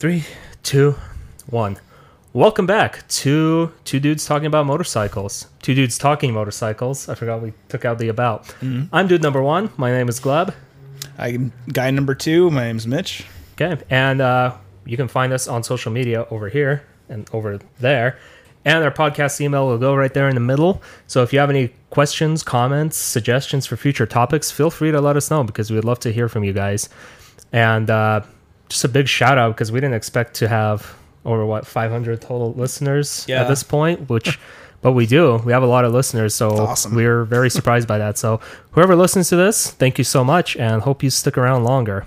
Three, two, one. Welcome back to Two Dudes Talking About Motorcycles. Two Dudes Talking Motorcycles. I forgot we took out the about. I'm dude number one. My name is Gleb. I'm guy number two. My name's Mitch. Okay. And uh, you can find us on social media over here and over there. And our podcast email will go right there in the middle. So if you have any questions, comments, suggestions for future topics, feel free to let us know because we'd love to hear from you guys. And uh, just a big shout out because we didn't expect to have over what 500 total listeners Yeah. at this point, which. But we do. We have a lot of listeners, so awesome. we're very surprised by that. So, whoever listens to this, thank you so much, and hope you stick around longer.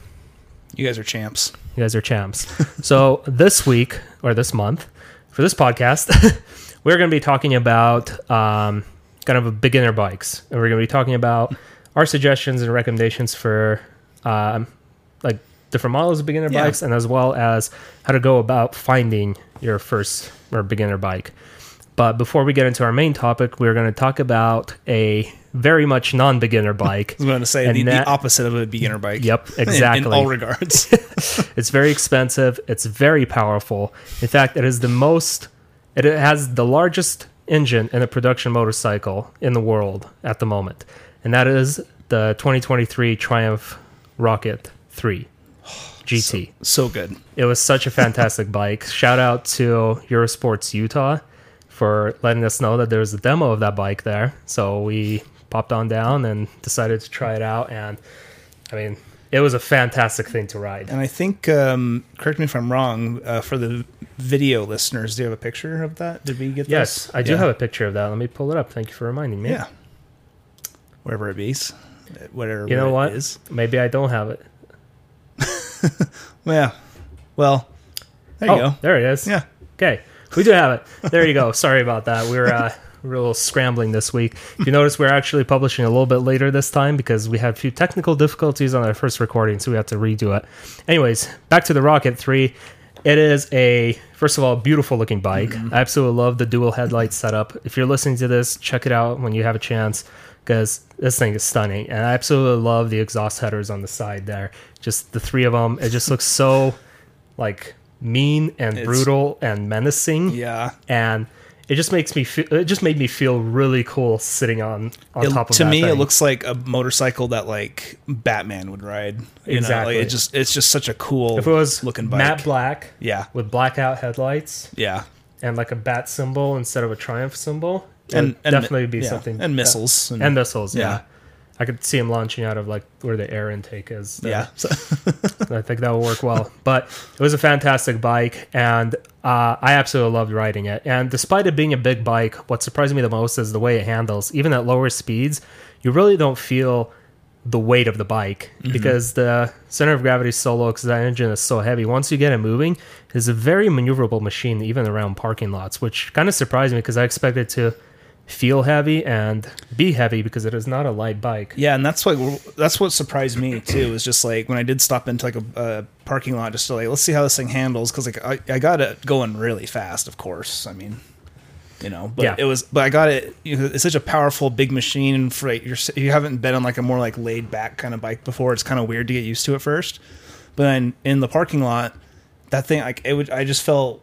You guys are champs. You guys are champs. so this week or this month for this podcast, we're going to be talking about um, kind of beginner bikes, and we're going to be talking about our suggestions and recommendations for um, like different models of beginner Yeah. bikes, and as well as how to go about finding your first or beginner bike. But before we get into our main topic, we're going to talk about a very much non-beginner bike. I was going to say the, that- the opposite of a beginner bike. Yep, In- exactly. In, all regards. It's very expensive. It's very powerful. In fact, it is the most. It has the largest engine in a production motorcycle in the world at the moment, and that is the 2023 Triumph Rocket 3 GT. so good. It was such a fantastic bike. Shout out to Eurosports Utah for letting us know that there's a demo of that bike there. So we popped on down and decided to try it out, and I mean, it was a fantastic thing to ride. And I think, um, correct me if I'm wrong, uh, for the video listeners, do you have a picture of that? Did we get that? Yes, this? I do Yeah. have a picture of that. Let me pull it up. Thank you for reminding me. Yeah. Wherever it be. Whatever You know it what? is. Maybe I don't have it. Yeah. Well, there oh, you go. there it is. Yeah. Okay. We do have it. There you go. Sorry about that. We're uh, we're a little scrambling this week. If you notice, we're actually publishing a little bit later this time because we had a few technical difficulties on our first recording, so we had to redo it. Anyways, back to the Rocket 3. It is a, first of all, beautiful looking bike. I absolutely love the dual headlight setup. If you're listening to this, check it out when you have a chance because this thing is stunning. And I absolutely love the exhaust headers on the side there. Just the three of them. It just looks so like mean and It's- brutal and menacing Yeah. and it just makes me feel it just made me feel really cool sitting on on It- top of that. to me, it looks like a motorcycle that like Batman would ride. You Exactly. Know? Like, it just it's just such a cool if it was looking bike. matte black yeah. with blackout headlights Yeah. and like a bat symbol instead of a triumph symbol And, and definitely be yeah, something and missiles and, and missiles yeah. Yeah. I could see him launching out of like where the air intake is. there. yeah. So- I think that will work well. But it was a fantastic bike, and uh, I absolutely loved riding it. And despite it being a big bike, what surprised me the most is the way it handles. Even at lower speeds, you really don't feel the weight of the bike because the center of gravity is so low because that engine is so heavy. Once you get it moving, it's a very maneuverable machine, even around parking lots, which kind of surprised me because I expected to feel heavy and be heavy because it is not a light bike. Yeah, and that's what that's what surprised me too. Was just like when I did stop into like a, a parking lot, just to like let's see how this thing handles because like I, I got it going really fast. Of course, I mean, you know, but Yeah. it was but I got it. You know, it's such a powerful big machine. And for like, you're you haven't been on like a more like laid back kind of bike before. It's kind of weird to get used to at first. But then in the parking lot, that thing like it would. I just felt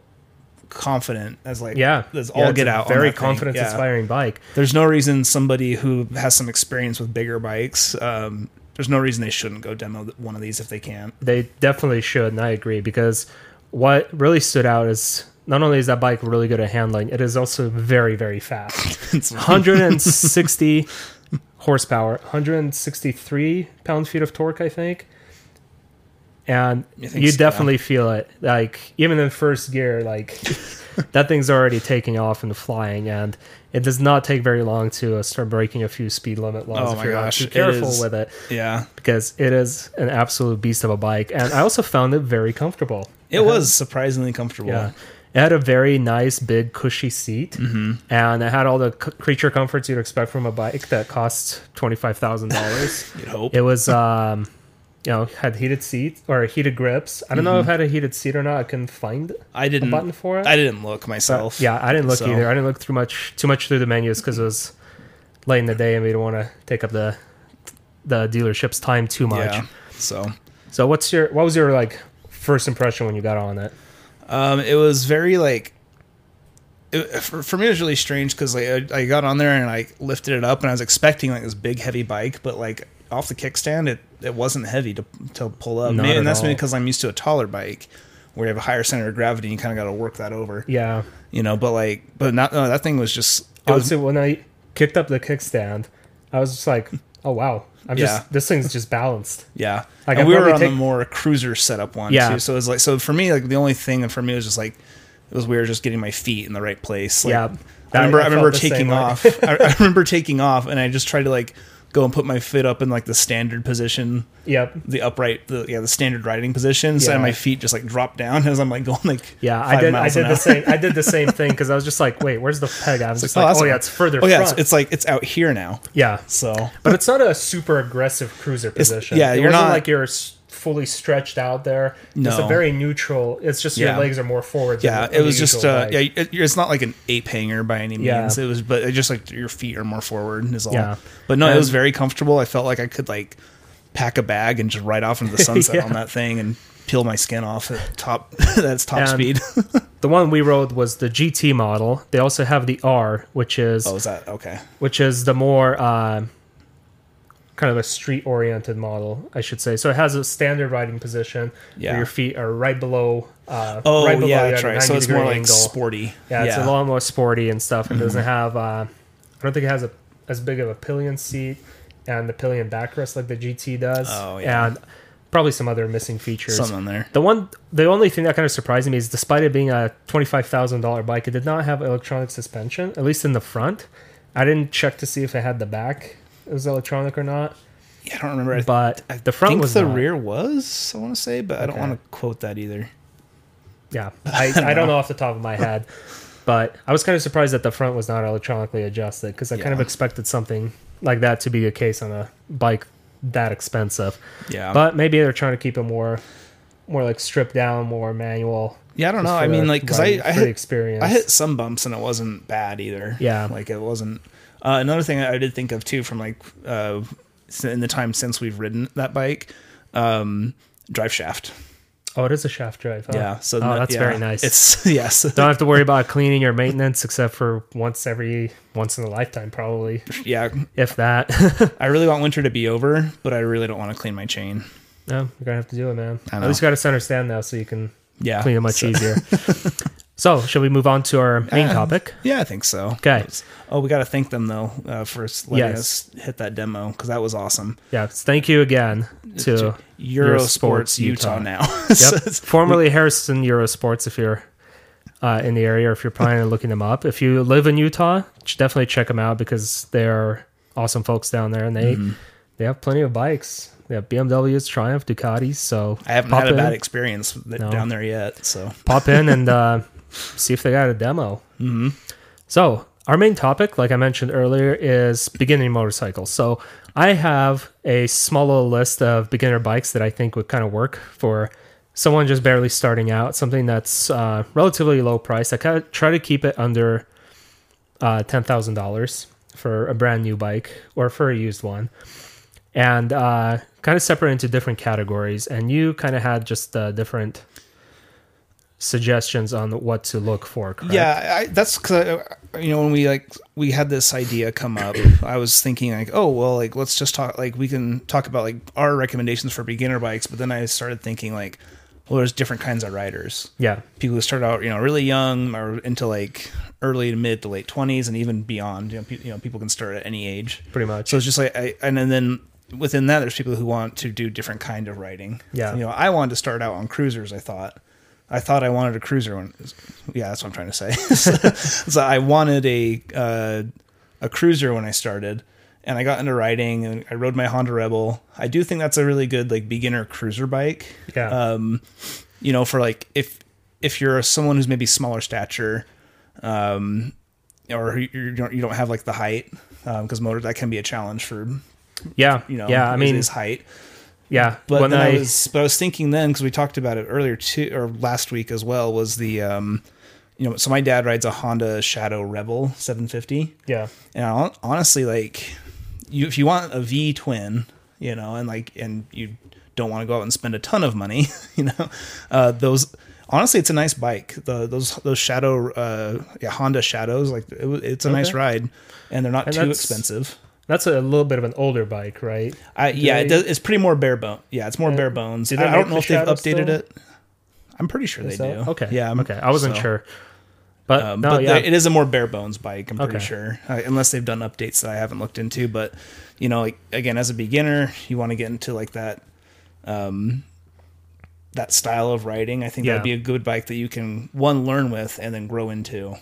confident as like Yeah, Yeah, all get out. Very confidence Yeah inspiring bike. there's no reason somebody who has some experience with bigger bikes um, there's no reason they shouldn't go demo one of these if they can They definitely should, and I agree because what really stood out is not only is that bike really good at handling, it is also very, very fast. It's- 160 horsepower, 163 pound feet of torque, I think. And You you, so? definitely feel it. Like even in first gear, like that thing's already taking off and flying, and it does not take very long to uh, start breaking a few speed limit laws Oh if my you're not gosh, too careful with it yeah because it is an absolute beast of a bike, and I also found it very comfortable. it was surprisingly comfortable Yeah. It had a very nice, big, cushy seat, Mm-hmm. and it had all the c- creature comforts you'd expect from a bike that costs twenty five thousand dollars. you'd hope it was, um, you know, had heated seats or heated grips. I don't know if it had a heated seat or not. I couldn't find I didn't button for it. i didn't look But, myself yeah, I didn't look So- either. I didn't look through much, too much through the menus because it was late in the day, and we didn't want to take up the the dealership's time too much. yeah so So what's your what was your like first impression when you got on it? Um, it was very like. It, for, for me, it was really strange because like I, I got on there and I lifted it up and I was expecting like this big heavy bike, but like off the kickstand, it, it wasn't heavy to to pull up. Not and that's all. maybe because I'm used to a taller bike where you have a higher center of gravity. and You kind of got to work that over, Yeah. you know. But like, but not no, that thing was just. It was, when I kicked up the kickstand, I was just like, "Oh wow, I'm Yeah. just this thing's just balanced." Yeah, Like, and I'd we were on take- the more cruiser setup one Yeah. too. So it was like, so for me, like the only thing for me was just like, it was weird just getting my feet in the right place. Like, Yeah. I remember, I I, remember taking off. I, I remember taking off, and I just tried to like go and put my foot up in like the standard position, Yep. the upright, the yeah, the standard riding position. So Yeah. my feet just like drop down as I'm like going like Yeah, I did. I did the same. I did the same thing because I was just like, "Wait, where's the peg?" I was just oh, like, that's "Oh yeah, it's further Oh yeah, it's, front." it's like it's out here now. yeah, So but it's not a super aggressive cruiser position. yeah, it you're not- like you're fully stretched out there. It's a very neutral. It's just Yeah. your legs are more forward. yeah, than it was just uh, yeah, it, it's not like an ape hanger by any means. Yeah. It was, but it just like your feet are more forward is all. Yeah. But no, it was very comfortable. I felt like I could like pack a bag and just ride off into the sunset Yeah. on that thing and peel my skin off at top. that's top And- speed. The one we rode was the GT model. They also have the R, which is oh, is that okay? which is the more uh, kind of a street oriented model, I should say. So it has a standard riding position Yeah. where your feet are right below. Uh, Oh right below yeah, that's right. So 90 it's more like angle. sporty. Yeah, it's a lot more sporty and stuff. It doesn't have. Uh, I don't think it has a as big of a pillion seat and the pillion backrest like the GT does. Oh, yeah. and probably some other missing features. Something on there. The one, the only thing that kind of surprised me is, despite it being a twenty-five thousand dollar bike, it did not have electronic suspension, at least in the front. I didn't check to see if it had the back. It was electronic or not, Yeah, I don't remember. I but I the front think was the not. rear was. I want to say, but I don't want to quote that either. Yeah, I, I don't know off the top of my head, but I was kind of surprised that the front was not electronically adjusted because I kind of expected something like that to be a case on a bike that expensive. Yeah, But maybe they're trying to keep it more, more like stripped down, more manual. yeah, I don't know. I mean, like, because I, I hit experience. I hit some bumps and it wasn't bad either. Yeah. like it wasn't. Uh, another thing I did think of too, from like uh, in the time since we've ridden that bike, um, drive shaft. Oh, it is a shaft drive. Huh? Yeah, so oh, no- that's yeah, very nice. It's yes, Don't have to worry about cleaning or maintenance except for once every once in a lifetime, probably, yeah. if that. I really want winter to be over, but I really don't want to clean my chain. no, you're gonna have to do it, man. I At least you got a center stand now, so you can Yeah, clean it much so- easier. so, shall we move on to our main Uh, topic? Yeah, I think so. Okay. Oh, we got to thank them though uh, for letting Yes. us hit that demo because that was awesome. Yeah, thank you again to Eurosports Utah, Utah. now. yep, So formerly Harrison Eurosports. If you're uh, in the area, or if you're planning on looking them up, if you live in Utah, definitely check them out because they're awesome folks down there, and they Mm-hmm. they have plenty of bikes. Have BMWs, Triumph, Ducatis. So I haven't had a in, bad experience No. down there yet. So pop in and uh, see if they got a demo. hmm So, our main topic, like I mentioned earlier, is beginning motorcycles. So, I have a small little list of beginner bikes that I think would kind of work for someone just barely starting out, something that's uh, relatively low price. I kind of try to keep it under uh, $10,000 for a brand new bike or for a used one. And uh, kind of separate into different categories. And you kind of had just uh, different suggestions on what to look for, correct? yeah, I, that's because you know when we like we had this idea come up, I was thinking like, oh well, like let's just talk like we can talk about like our recommendations for beginner bikes, but then I started thinking like, well, there's different kinds of riders. Yeah. people who start out, you know, really young or into like early to mid to late twenties and even beyond. You know, pe- you know, people can start at any age. Pretty much. So it's just like, I, and then, then within that, there's people who want to do different kind of riding. Yeah. you know, I wanted to start out on cruisers. I thought, I thought I wanted a cruiser when, yeah, that's what I'm trying to say. so, so I wanted a uh, a cruiser when I started. And I got into riding, and I rode my Honda Rebel. I do think that's a really good like beginner cruiser bike Yeah. um, you know, for like if if you're someone who's maybe smaller stature, um, or you don't you don't have like the height, because motor that can be a challenge for yeah. you know, yeah. I mean, his height. yeah. But when then I, I, was but I was thinking then because we talked about it earlier too, or last week as well was the um, you know, so my dad rides a Honda Shadow Rebel 750. yeah. And hon- honestly, like you, if you want a V twin, you know, and like, and you don't want to go out and spend a ton of money, you know, uh, those honestly, it's a nice bike. The those those shadow uh, yeah Honda Shadows like it, it's a nice ride, and they're not And too expensive. That's a little bit of an older bike, right? I, yeah, it does, it's pretty more bare bone. Yeah, it's more bare bones. do I, I don't know if they've updated still? it. I'm pretty sure they do. Okay. Yeah. I'm- okay. I wasn't so, sure. But Um, no, but yeah. it is a more bare bones bike. I'm pretty Okay. sure, uh, unless they've done updates that I haven't looked into. But you know, like again, as a beginner, you want to get into like that, um, that style of riding. I think Yeah. that'd be a good bike that you can one learn with and then grow into.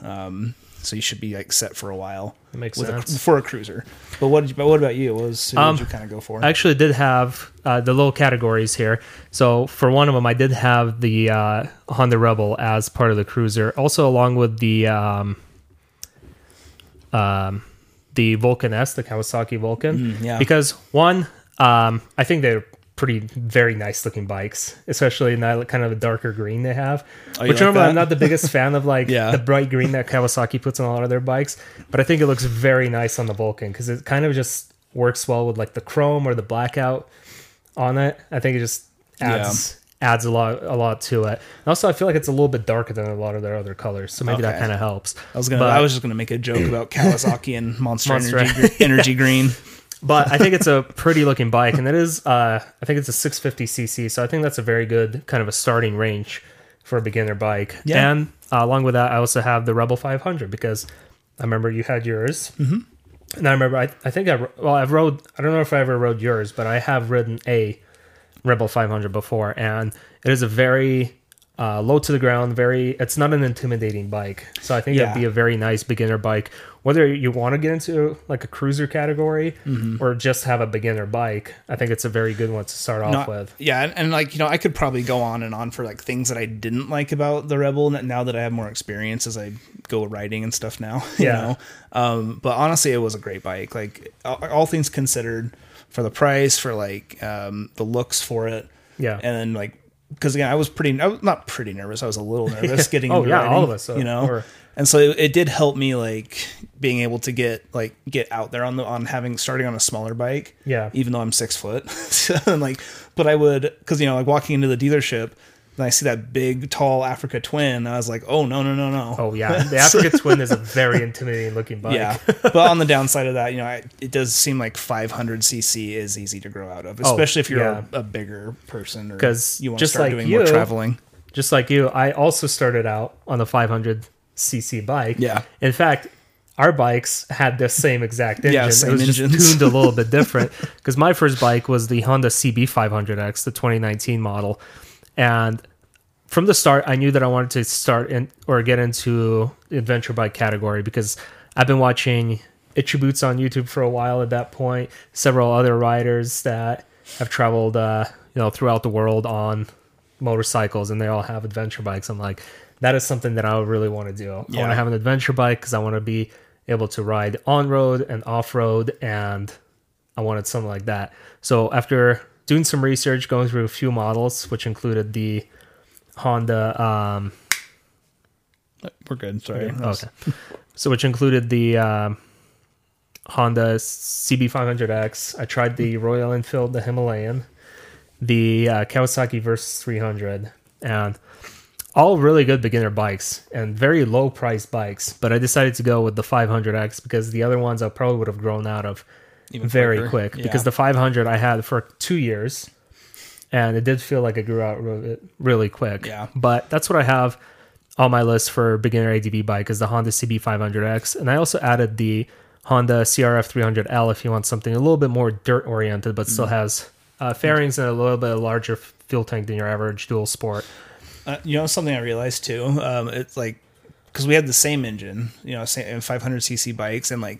Um, so you should be like set for a while. That makes with sense. A, for a cruiser. But what? Did you, but what about you? What was Um, did you kind of go for? I actually did have uh, the little categories here. So for one of them, I did have the uh, Honda Rebel as part of the cruiser, also along with the um, um, the Vulcan S, the Kawasaki Vulcan. Mm, yeah. Because one, um, I think they're pretty very nice looking bikes, especially in that kind of a darker green they have. Oh, Which like normally that? I'm not the biggest fan of, like Yeah. the bright green that Kawasaki puts on a lot of their bikes, but I think it looks very nice on the Vulcan because it kind of just works well with like the chrome or the blackout on it. I think it just adds adds a lot a lot to it. And also, I feel like it's a little bit darker than a lot of their other colors, so maybe that kind of helps. I was gonna. but- I was just gonna make a joke about Kawasaki and Monster, Monster Energy, Energy Green. But I think it's a pretty looking bike, and it is. Uh, I think it's a 650cc, so I think that's a very good kind of a starting range for a beginner bike. Yeah. And uh, along with that, I also have the Rebel 500 because I remember you had yours, mm-hmm. and I remember I, I think I well I've rode I don't know if I ever rode yours, but I have ridden a Rebel 500 before, and it is a very uh, low to the ground. Very, it's not an intimidating bike, so I think Yeah. that'd be a very nice beginner bike. Whether you want to get into like a cruiser category Mm-hmm. or just have a beginner bike, I think it's a very good one to start off Not- with. Yeah, and, and like you know, I could probably go on and on for like things that I didn't like about the Rebel. Now that I have more experience as I go riding and stuff now, you Yeah. know. Um, but honestly, it was a great bike. Like all, all things considered, for the price, for like um, the looks for it, Yeah, and then like because again, I was pretty, I was not pretty nervous. I was a little nervous getting. Oh, yeah, riding, all of us, uh, you know. were. And so it, it did help me like being able to get like get out there on the on having starting on a smaller bike yeah, even though I'm six foot. and like, but I would, because you know, like walking into the dealership, and I see that big, tall Africa Twin. I was like, oh no, no, no, no. Oh yeah, the Africa Twin is a very intimidating looking bike. Yeah, but on the downside of that, you know, I, it does seem like 500 cc is easy to grow out of, oh, especially if you're Oh, yeah. a, a bigger person or 'Cause you want to just start like doing more you- traveling. just like you, I also started out on the 500 cc bike. Yeah. In fact, our bikes had the same exact engine. Yeah, it same was just tuned a little bit different because my first bike was the Honda CB500X, the 2019 model, and from the start, I knew that I wanted to start in or get into adventure bike category because I've been watching Itchy Boots on YouTube for a while at that point. Several other riders that have traveled, uh, you know, throughout the world on motorcycles, and they all have adventure bikes. I'm like, that is something that I would really want to do. I want to have an adventure bike because I want to be able to ride on road and off road, and I wanted something like that. So after doing some research, going through a few models, which included the Honda. Um, We're good. Sorry. okay. So which included the um, Honda CB500X. I tried the Royal Enfield, the Himalayan, the uh, Kawasaki Versys 300, and all really good beginner bikes and very low price bikes. But I decided to go with the 500X because the other ones I probably would have grown out of Even very quicker. quick Yeah. because the 500 I had for two years, and it did feel like it grew out really, really quick. Yeah. But that's what I have on my list for beginner ADV bike is the Honda CB500X, and I also added the Honda CRF 300L if you want something a little bit more dirt oriented, but Mm. still has uh, fairings and a little bit larger fuel tank than your average dual sport. Uh, you know something I realized too. Um, it's like because we had the same engine, you know, same 500cc bikes, and like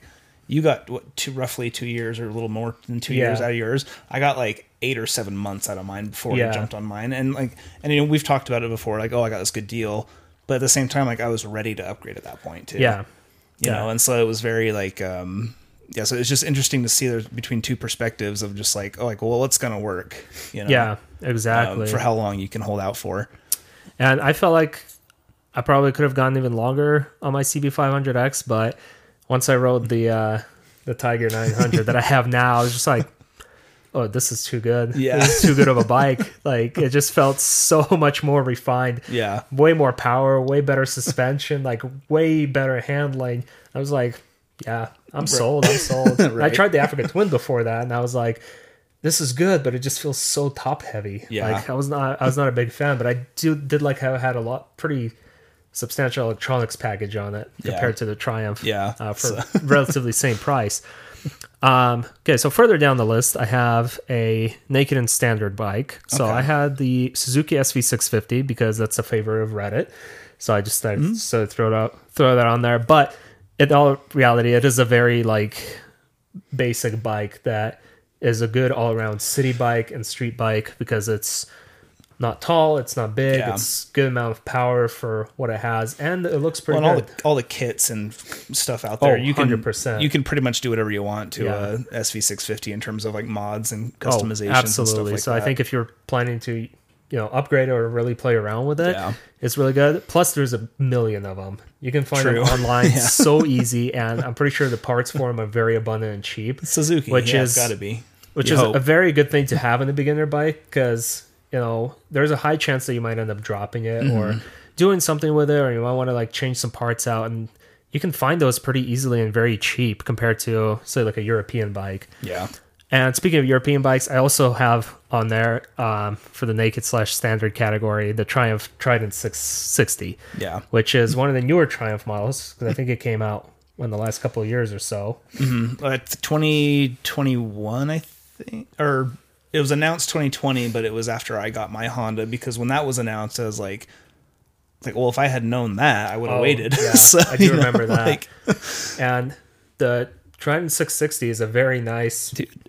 you got what two roughly two years or a little more than two Yeah. years out of yours. I got like eight or seven months out of mine before Yeah. I jumped on mine, and like and you know we've talked about it before. Like oh, I got this good deal, but at the same time, like I was ready to upgrade at that point too. Yeah. you yeah. know, and so it was very like um yeah, so it's just interesting to see there's between two perspectives of just like oh like well what's gonna work, you know, Yeah, um, exactly. for how long you can hold out for. And I felt like I probably could have gone even longer on my CB500X, but once I rode the uh, the Tiger 900 that I have now, I was just like, oh, this is too good. Yeah. this is too good of a bike. like it just felt so much more refined. Yeah. way more power, way better suspension, like way better handling. I was like, yeah, I'm sold. I'm sold. I tried the Africa Twin before that, and I was like, this is good, but it just feels so top heavy. Yeah. like I was not, I was not a big fan, but I do did like how it had a lot pretty substantial electronics package on it Yeah. compared to the Triumph. Yeah. uh, for relatively same price. Um, okay, so further down the list, I have a naked and standard bike. So Okay. I had the Suzuki SV650 because that's a favorite of Reddit. So I just Mm-hmm. so throw it out, throw that on there. But in all reality, it is a very like basic bike that is a good all around city bike and street bike because it's not tall, it's not big, Yeah. it's good amount of power for what it has, and it looks pretty Well, and all good. the all the kits and stuff out there, Oh, you can 100%. you can pretty much do whatever you want to Yeah. Uh, a SV650 in terms of like mods and Oh, absolutely. And stuff like so that. I think if you're planning to, you know, upgrade or really play around with it, Yeah. it's really good. Plus, there's a million of them. You can find True. them online so easy, and I'm pretty sure the parts for them are very abundant and cheap, Suzuki, which is- got to be. which You is hope. a very good thing to have in a beginner bike because you know there's a high chance that you might end up dropping it Mm-hmm. or doing something with it, or you might want to like change some parts out and. You can find those pretty easily and very cheap compared to, say, like a European bike. yeah. And speaking of European bikes, I also have on there um, for the naked slash standard category the Triumph Trident 660, Yeah. which is one of the newer Triumph models because I think it came out in the last couple of years or so. Uh, 2021, I think, or it was announced 2020, but it was after I got my Honda because when that was announced, I was like, like, well, if I had known that, I would have Oh, waited. yeah, So, I do you know, remember that. Like, And the Trident 660 is a very nice Dude.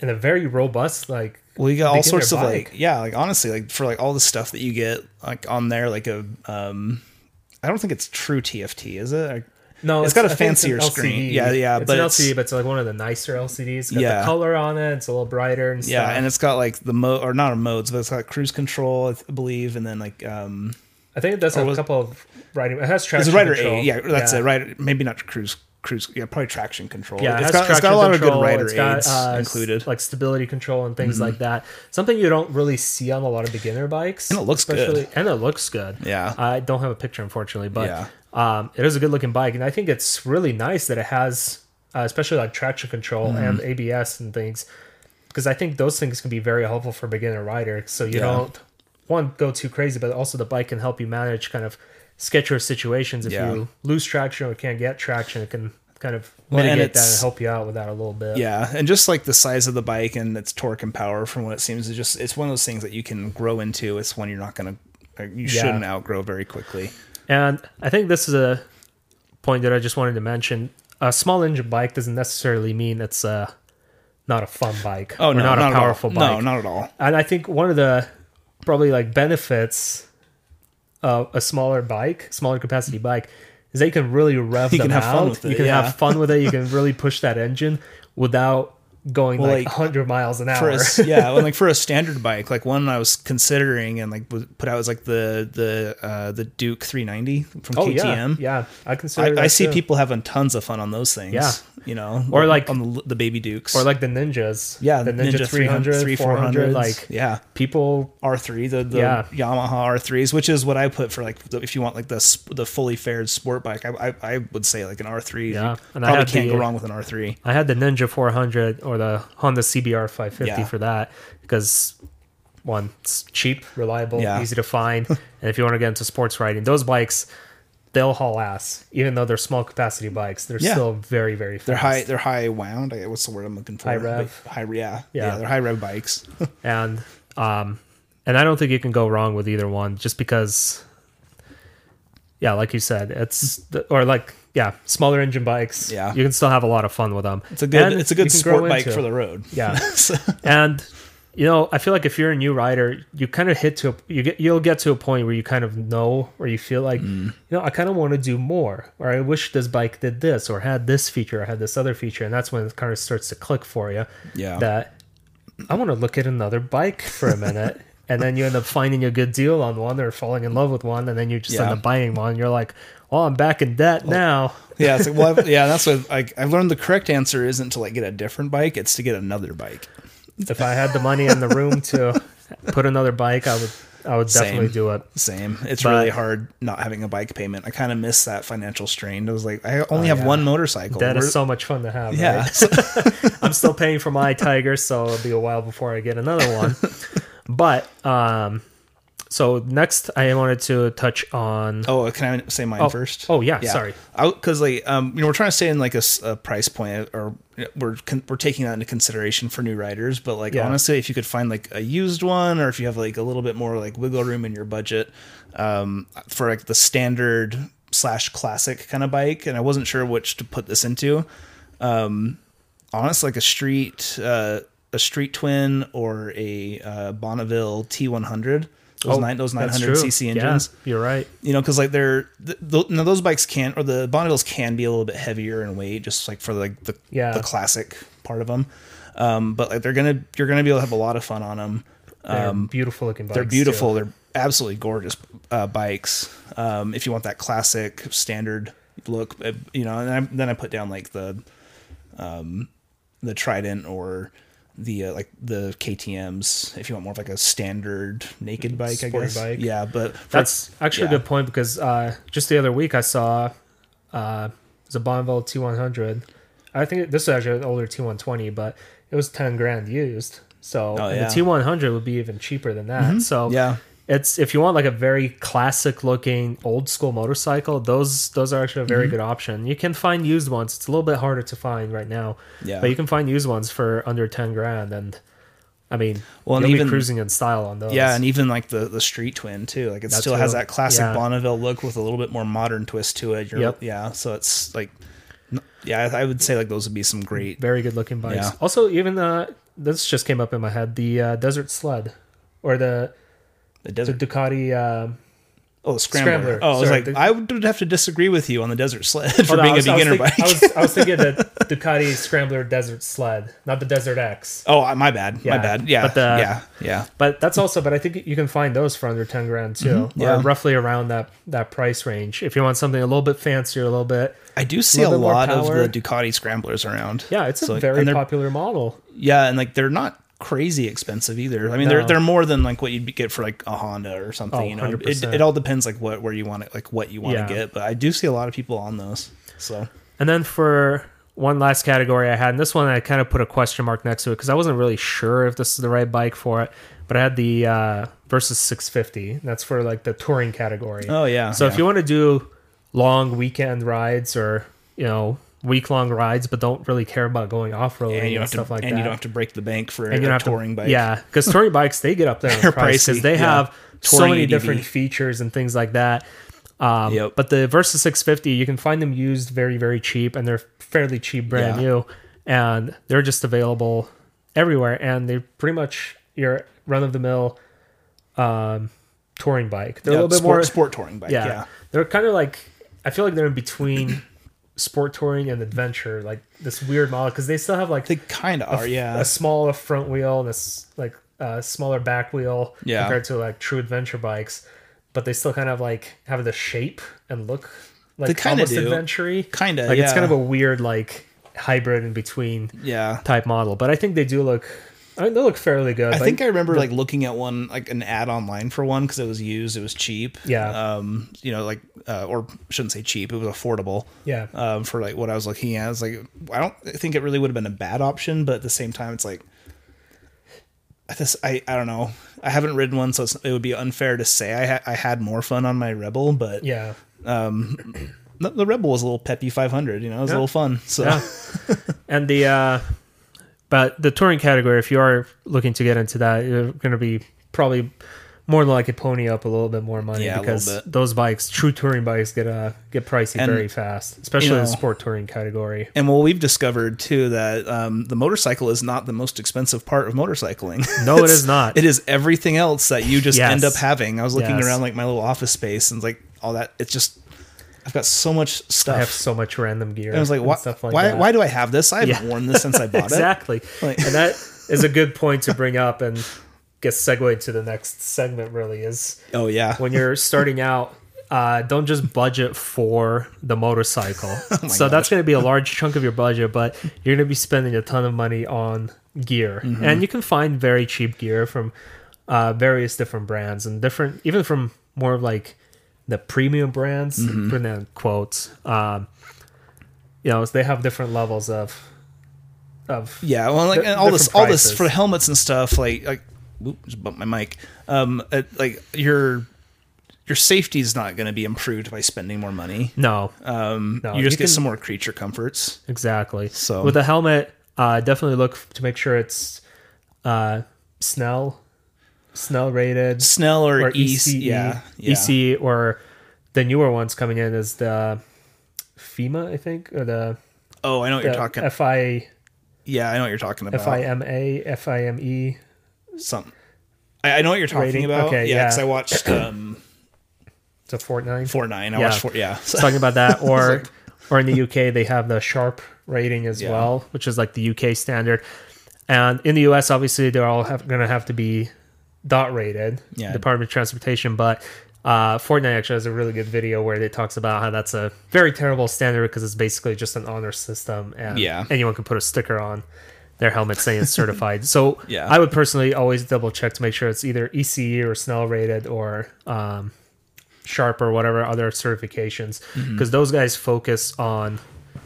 and a very robust like. well, you got all sorts of bike. like, yeah, like honestly, like for like all the stuff that you get like on there, like a, um, I don't think it's true TFT, is it? No, It's got a I fancier screen. LCD. Yeah, yeah, It's but an it's- LCD, but it's like one of the nicer LCDs. It's got Yeah. the color on it. It's a little brighter and yeah, and it's got like the mo or not a modes, but it's got cruise control, I believe, and then like um, I think it does have was- a couple of riding. It has it's traction a rider control. aid. Yeah, that's it. Right, maybe not cruise cruise. Yeah, probably traction control. Yeah, it it's has got, it's got a lot control, of good rider it's got, aids uh, included. like stability control and things Mm-hmm. like that. Something you don't really see on a lot of beginner bikes, And it looks good. And it looks good. Yeah. I don't have a picture unfortunately, but Yeah. Um, it is a good looking bike, and I think it's really nice that it has, uh, especially like traction control Mm-hmm. and ABS and things, because I think those things can be very helpful for beginner rider. So you Yeah. don't one go too crazy, but also the bike can help you manage kind of sketchier situations if Yeah. you lose traction or can't get traction. It can kind of Well, and mitigate that and help you out with that a little bit. Yeah, and just like the size of the bike and its torque and power, from what it seems, is just it's one of those things that you can grow into. It's one you're not gonna, you Yeah. shouldn't outgrow very quickly. And I think this is a point that I just wanted to mention. A small engine bike doesn't necessarily mean it's uh, not a fun bike Oh no, not, not a powerful bike. No, not at all. And I think one of the probably like benefits of a smaller bike, smaller capacity bike, is that you can really rev You them can have out. fun with you it, can yeah. have fun with it. You can really push that engine without going Well, like, like, 100 miles an hour. a, yeah, like for a standard bike, like one I was considering and like was put out was like the the uh, the Duke 390 from oh KTM. yeah, yeah. I consider. I, I see people having tons of fun on those things. Yeah. you know, Or like- on the, the baby Dukes, or like the ninjas. yeah, the Ninja, 300, 400. Like yeah, people R3, the, the Yeah. Yamaha R3s, which is what I put for like the, if you want like the the fully faired sport bike, I, I, I would say like an R3. Yeah, and I probably can't the- go wrong with an R3. I had the Ninja 400 or the Honda CBR 550 Yeah. for that because one, it's cheap, reliable, Yeah. easy to find, and if you want to get into sports riding, those bikes they'll haul ass. Even though they're small capacity bikes, they're Yeah. still very very fast. They're high. They're high wound. What's the word I'm looking for? High rev. High. Yeah. Yeah. Yeah. They're high rev bikes. and um, and I don't think you can go wrong with either one, just because. Yeah, like you said, it's the, or like yeah, smaller engine bikes. Yeah. you can still have a lot of fun with them. It's a good. And it's a good sport bike into for the road. Yeah. So- and you know i feel like if you're a new rider you kind of hit to a, you get you'll get to a point where you kind of know or you feel like Mm. you know i kind of want to do more or i wish this bike did this or had this feature or had this other feature and that's when it kind of starts to click for you Yeah. that i want to look at another bike for a minute and then you end up finding a good deal on one or falling in love with one and then you just end up buying one you're like oh i'm back in debt now yeah. It's like well, yeah. That's what like I've learned. The correct answer isn't to like get a different bike. It's to get another bike. if I had the money and the room to put another bike, I would I would definitely Same. do it. Same. It's But- really hard not having a bike payment. I kind of miss that financial strain. I was like, I only have Oh, yeah. one motorcycle. That is We're- so much fun to have. yeah. right? I'm still paying for my Tiger, so it'll be a while before I get another one. but um, so next I wanted to touch on. oh, can I say mine Oh, first? oh, yeah, sorry. Because like um, you know, we're trying to stay in like a price point, or you know, we're con- we're taking that into consideration for new riders. But like Yeah. honestly, if you could find like a used one, or if you have like a little bit more like wiggle room in your budget, um, for like the standard slash classic kind of bike, and I wasn't sure which to put this into. Um, honestly, like a street uh, a street twin or a uh, Bonneville T100. Those, nine, those Oh, that's 900 true. cc Yeah, engines you're right. you know because like they're th- th- now those bikes can or the Bonnevilles can be a little bit heavier in weight just like for like the Yeah. the classic part of them um but like they're gonna you're gonna be able to have a lot of fun on them They're beautiful looking bikes. they're beautiful too. they're absolutely gorgeous uh, bikes um if you want that classic standard look uh, you know and I, then i put down like the um the trident or the uh, like the KTM's if you want more of like a standard naked bike I guess bike. yeah but for- That's actually yeah. a good point because uh, just the other week I saw uh, it a Bonneville T100. I think this is actually an older T120, but it was 10 grand used. So Oh, yeah. the T100 would be even cheaper than that. So yeah it's if you want like a very classic looking old school motorcycle, those those are actually a Mm-hmm. very good option. You can find used ones. It's a little bit harder to find right now, yeah but you can find used ones for under 10 grand. And I mean, Well, even- be cruising in style on those. Yeah, and even like the the street twin too. Like it That still has that classic Yeah. Bonneville look with a little bit more modern twist to it. You're, Yep. Yeah, so it's like, yeah, I I would say like those would be some great. very good looking bikes. Yeah. Also, even uh, this just came up in my head: the uh, Desert Sled or the The the. Ducati. Uh, oh, the scrambler. Scrambler. Oh, I was Sorry, like, the- I would have to disagree with you on the desert sled for hold on, being I was- a I was beginner think- bike. I was, I was thinking the Ducati Scrambler Desert Sled, not the Desert X. oh, my bad. Yeah, My bad. Yeah. but the- yeah. Yeah. But that's also, but I think you can find those for under ten grand too, yeah. or roughly around that that price range. If you want something a little bit fancier, a little bit, I do see a little bit more lot of the Ducati scramblers around. yeah, it's a So, very popular model. Yeah, and like they're not crazy expensive either. I mean, they're they're more than like what you'd get for like a Honda or something. Oh, you know, it, it all depends like what where you want it, like what you want to Yeah. get. But I do see a lot of people on those. So And then for one last category I had, and this one I kind of put a question mark next to it because I wasn't really sure if this is the right bike for it. But I had the uh, Versys 650. That's for like the touring category. oh yeah. so yeah. if you want to do long weekend rides or you know week long rides, but don't really care about going off roading and and, you stuff to, like and that, And you don't have to break the bank for and you a don't have touring to, bike. Yeah, because touring bikes they get up there in price because they yeah. have so many ADV. different features and things like that. Um, Yep. But the Versys 650, you can find them used very very cheap, and they're fairly cheap, brand Yeah. new, and they're just available everywhere. And they're pretty much your run of the mill um, touring bike. They're Yeah, a little bit sport, more sport touring bike. yeah. Yeah. They're kind of like I feel like they're in between sport touring and adventure, like this weird model because they still have like They kind of are. Yeah. a smaller front wheel and a like a smaller back wheel Yeah. compared to like true adventure bikes, but they still kind of like have the shape and look like They kinda almost do. adventure-y. Kinda, Like it's kind of a weird like hybrid in between yeah. type model, but I think they do look. I mean, they look fairly good. I but- think I remember like looking at one like an ad online for one because it was used, it was cheap. Yeah. Um, you know, like uh, or shouldn't say cheap, it was affordable. yeah, Um, for like what I was looking at, it's like I don't think it really would have been a bad option, but at the same time, it's like I this I I don't know. I haven't ridden one, so it's, it would be unfair to say I ha- I had more fun on my Rebel, but yeah. the, the Rebel was a little peppy 500. You know, it was Yeah. a little fun. So Yeah. and the uh but the touring category if you are looking to get into that you're going to be probably more than likely pony up a little bit more money Yeah, because those bikes true touring bikes get uh get pricey And, very fast especially you in the sport touring category And well, we've discovered too that um, the motorcycle is not the most expensive part of motorcycling. No, It's- not. It is everything else that you just Yes. end up having. I was looking Yes. around like my little office space and like all that. It's just I've got so much stuff. i have so much random gear and I was like, why? stuff like why? that. Why do I have this? I haven't Yeah. worn this since I bought it. exactly Like- and that is a good point to bring up and get segued to the next segment really is. Oh yeah. when you're starting out, uh, don't just budget for the motorcycle. so that's going to be a large chunk of your budget, but you're going to be spending a ton of money on gear, Mm-hmm. and you can find very cheap gear from uh, various different brands and different, even from more of like the premium brands, Mm-hmm. in quotes. Um, you know, they have different levels of of Yeah, well, like Di- all this, different all this prices. for helmets and stuff. Like, like, whoop, just bumped my mic. Um, uh, like your your safety is not going to be improved by spending more money. no, Um, No, you just you get can- some more creature comforts. exactly. So- with the helmet, uh, definitely look to make sure it's uh, Snell Snell rated Snell or, or EC, ECE, yeah, yeah. ECE, or the newer ones coming in is the FEMA, I think, or the, Oh, I know what you're talking. FI yeah, I know what you're talking about. FIMA FIME. Something. I, I know what you're talking Rating? about. Okay, yeah, yeah. because I watched um, It's a FortNine. four nine. I Yeah. watched. Yeah, So- talking about that or like- or in the UK they have the sharp rating as Yeah. well which is like the UK standard and in the US obviously they're all gonna have to be dot rated Yeah. Department of Transportation but uh, FortNine actually has a really good video where it talks about how that's a very terrible standard because it's basically just an honor system and Yeah. anyone can put a sticker on their helmet saying it's certified. So Yeah. I would personally always double check to make sure it's either ECE or Snell rated or um, Sharp or whatever other certifications Mm-hmm. because those guys focus on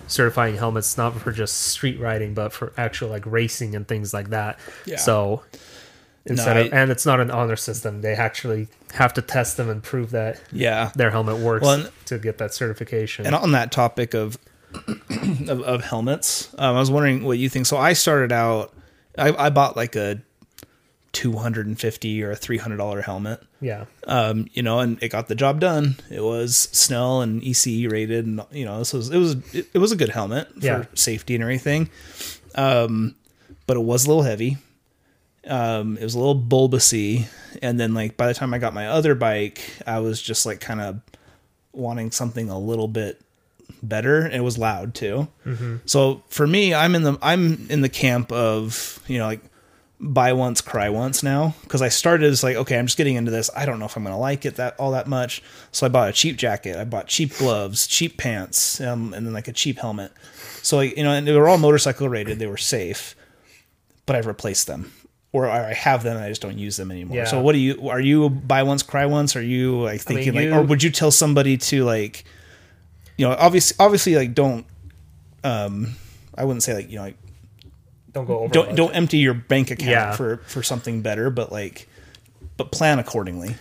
certifying helmets not for just street riding but for actual like racing and things like that. Yeah. So instead of I- and it's not an honor system, they actually have to test them and prove that yeah. their helmet works Well, and- to get that certification. And on that topic of of, of helmets, um, I was wondering what you think. So I started out, I, I bought like a two hundred and fifty or a three hundred dollar helmet. yeah. Um, you know, and it got the job done. It was Snell and ECE rated, and you know, this was it was it, it was a good helmet for Yeah. safety and everything. Um, but it was a little heavy. Um, it was a little bulbousy, and then like by the time I got my other bike, I was just like kind of wanting something a little bit better. And it was loud too. So for me, I'm in the I'm in the camp of you know like buy once cry once now. Because I started as like okay I'm just getting into this. I don't know if I'm gonna like it that all that much. So I bought a cheap jacket. I bought cheap gloves cheap pants um, and then like a cheap helmet. So like you know and they were all motorcycle rated they were safe. But I've replaced them or I have them and I just don't use them anymore Yeah. so what do you are you buy once cry once are you like thinking you- like or would you tell somebody to like you know obviously obviously like don't um I wouldn't say like you know like Don't go over. don't budget. don't empty your bank account Yeah. for for something better but like but plan accordingly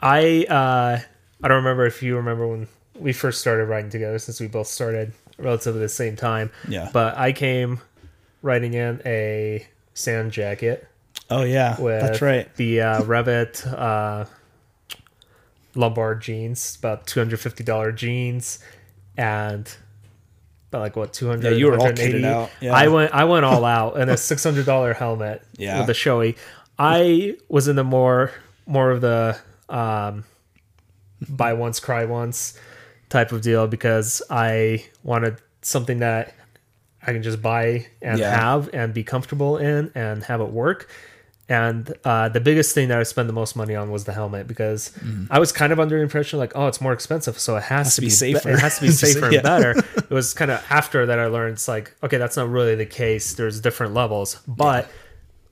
I uh, I don't remember if you remember when we first started riding together, since we both started relatively the same time. Yeah. But I came riding in a sand jacket oh yeah that's right the uh, Revit uh, Lombard jeans, about two hundred fifty dollar jeans, and about like what two hundred. Yeah, you were all kitted out. Yeah. I went I went all out and a six hundred dollar helmet Yeah. with a Shoei. I was in the more more of the um, buy once cry once type of deal because I wanted something that I can just buy and Yeah. have and be comfortable in and have it work. And uh, the biggest thing that I spent the most money on was the helmet because I was kind of under the impression like, oh, it's more expensive, so it has, to Mm-hmm. to be be, safer. It has to be safer Yeah. and better. It was kind of after that I learned it's like, okay, that's not really the case. There's different levels, but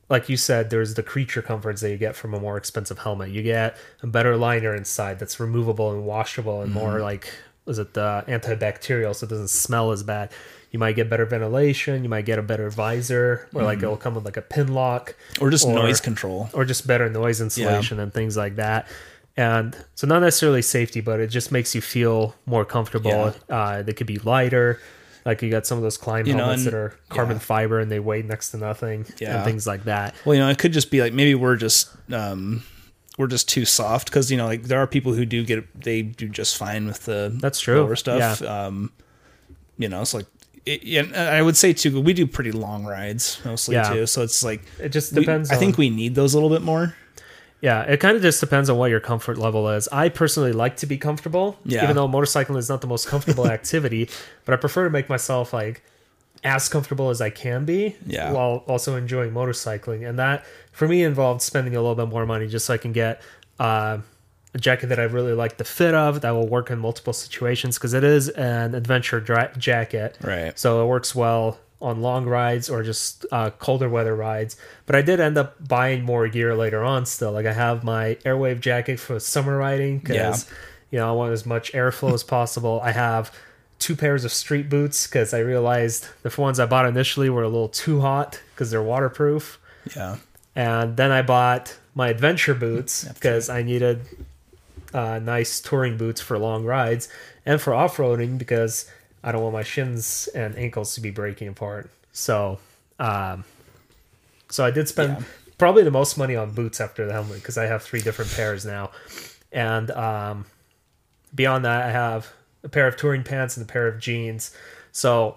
like you said, there's the creature comforts that you get from a more expensive helmet. You get a better liner inside that's removable and washable and Mm-hmm. more like was it the antibacterial so it doesn't smell as bad. You might get better ventilation. You might get a better visor, or like it'll come with like a pin lock, or just or- noise control or just better noise insulation and things like that. And so, not necessarily safety, but it just makes you feel more comfortable. Uh, they could be lighter. Like you got some of those Klim You know, helmets and- that are carbon yeah. fiber and they weigh next to nothing Yeah. and things like that. well you know it could just be like maybe we're just um we're just too soft because you know like there are people who do get they do just fine with the That's true. lower stuff um you know it's like it, yeah, and I would say too we do pretty long rides mostly Yeah. too so it's like It just we- depends. I think we need those a little bit more Yeah, it kind of just depends on what your comfort level is. I personally like to be comfortable, Yeah. even though motorcycling is not the most comfortable activity, but I prefer to make myself like as comfortable as I can be Yeah. while also enjoying motorcycling. And that for me involved spending a little bit more money just so I can get uh, a jacket that I really like the fit of that will work in multiple situations because it is an adventure dra- jacket. Right. So it works well on long rides or just uh, colder weather rides. But I did end up buying more gear later on. Still, like I have my Airwave jacket for summer riding because Yeah. you know I want as much airflow as possible. I have two pairs of street boots because I realized the ones I bought initially were a little too hot because they're waterproof. Yeah. And then I bought my adventure boots because I needed uh, nice touring boots for long rides and for off roading because I don't want my shins and ankles to be breaking apart. So, um, so I did spend Yeah. probably the most money on boots after the helmet because I have three different pairs now. And um, beyond that, I have a pair of touring pants and a pair of jeans. So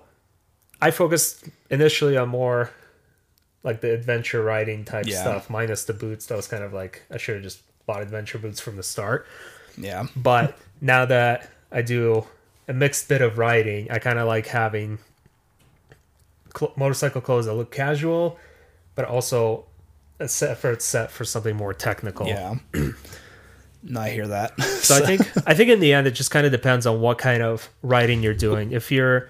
I focused initially on more like the adventure riding type Yeah. stuff, minus the boots. That was kind of like I should have just bought adventure boots from the start. Yeah. But now that I do a mixed bit of riding, I kind of like having cl- motorcycle clothes that look casual, but also a separate set for something more technical. Yeah. no, I hear that. So I think I think in the end it just kind of depends on what kind of riding you're doing. If you're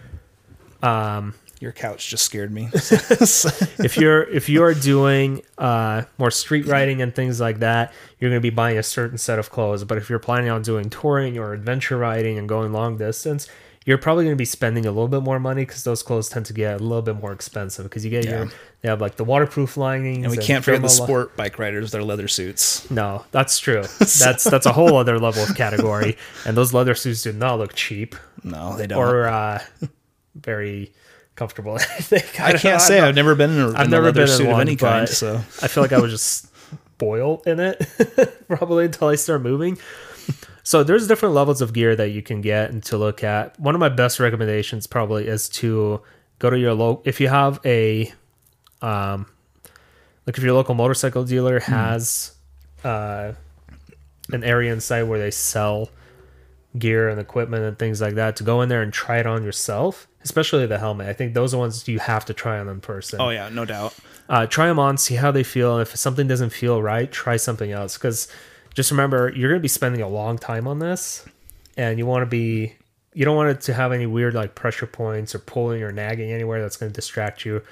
um your couch just scared me. if you're if you're doing uh, more street riding and things like that, you're going to be buying a certain set of clothes. But if you're planning on doing touring or adventure riding and going long distance, you're probably going to be spending a little bit more money because those clothes tend to get a little bit more expensive because you get Yeah. your they have like the waterproof linings and we can't forget the sport bike riders, their leather suits. No, that's true. That's that's a whole other level of category, and those leather suits do not look cheap No, they don't. or uh, very comfortable. I think I don't can't say I've never been in a, I've in never been in suit of any kind. So I feel like I would just boil in it probably until I start moving. So there's different levels of gear that you can get and to look at. One of my best recommendations probably is to go to your local if you have a um like if your local motorcycle dealer has uh an area inside where they sell gear and equipment and things like that to go in there and try it on yourself, especially the helmet. I think those are ones you have to try on in person Oh yeah, no doubt. uh, try them on, see how they feel. And if something doesn't feel right, try something else. Because just remember, you're going to be spending a long time on this, and you want to be, you don't want it to have any weird like pressure points or pulling or nagging anywhere that's going to distract you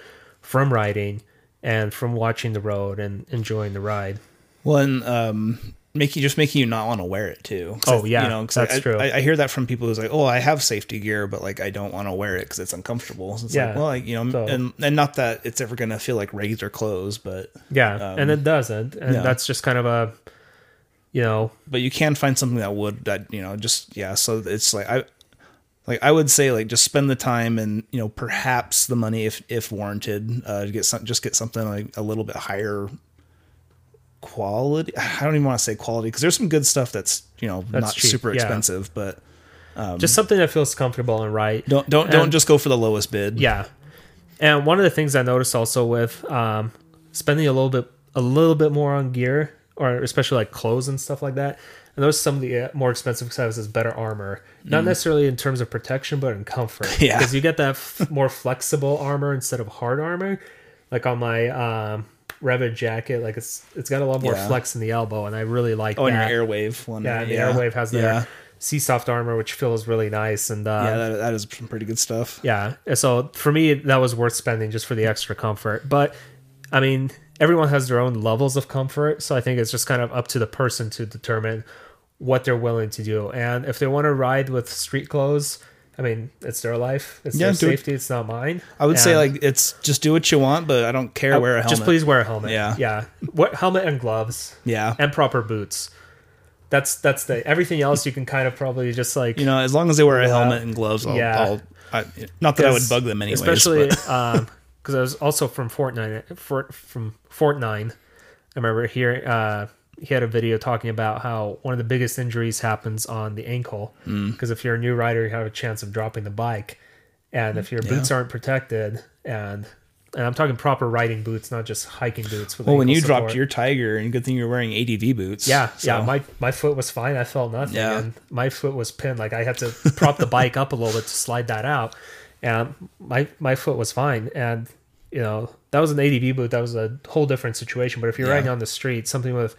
from riding and from watching the road and enjoying the ride. Well, and um, making just making you not want to wear it too. Oh, yeah, you know, that's I, true. I, I hear that from people who's like, "Oh, I have safety gear, but like I don't want to wear it because it's uncomfortable." So it's Yeah. like, well, like, you know, So- and and not that it's ever gonna feel like regular clothes, but Yeah, Um, and it doesn't, and yeah. that's just kind of a, you know, but you can find something that would that you know just yeah. So it's like I. Like I would say, like just spend the time and you know perhaps the money if if warranted uh, to get some just get something like a little bit higher quality. I don't even want to say quality because there's some good stuff that's you know That's not cheap, super yeah. expensive, but just something that feels comfortable and right. Don't don't don't just go for the lowest bid. Yeah, and one of the things I noticed also with um, spending a little bit a little bit more on gear, or especially like clothes and stuff like that. I noticed some of the uh, more expensive stuff is better armor, not necessarily in terms of protection, but in comfort. Mm. Yeah. because you get that f- more flexible armor instead of hard armor. Like on my um, Revit jacket, like it's it's got a lot more Yeah. flex in the elbow, and I really like Oh, and that. your Airwave one. yeah, and the Airwave has their yeah, SeeSoft armor, which feels really nice, and uh, yeah. That, that is some pretty good stuff. yeah. So for me, that was worth spending just for the extra comfort. But I mean, everyone has their own levels of comfort. So I think it's just kind of up to the person to determine what they're willing to do. And if they want to ride with street clothes, I mean, it's their life, it's Yeah, their do it. safety, it's not mine. I would say like it's just do what you want, but I don't care. Wear a helmet. just please wear a helmet. Yeah. Yeah. What helmet and gloves Yeah. and proper boots. That's that's the everything else you can kind of probably just like You know, as long as they wear a Well, helmet and gloves, I'll, yeah. I'll I, not that I would bug them anyways. especially but- um because I was also from FortNine Fort, from FortNine. I remember here uh, he had a video talking about how one of the biggest injuries happens on the ankle Hmm. because if you're a new rider, you have a chance of dropping the bike, and if your boots aren't protected and and I'm talking proper riding boots, not just hiking boots. Well, when you dropped your Tiger, and good thing you're wearing ADV boots. Yeah, so- yeah. My my foot was fine. I felt nothing, Yeah. and my foot was pinned. Like I had to prop the bike up a little bit to slide that out, and my my foot was fine. And you know that was an ADV boot. That was a whole different situation. But if you're Yeah. riding on the street, something with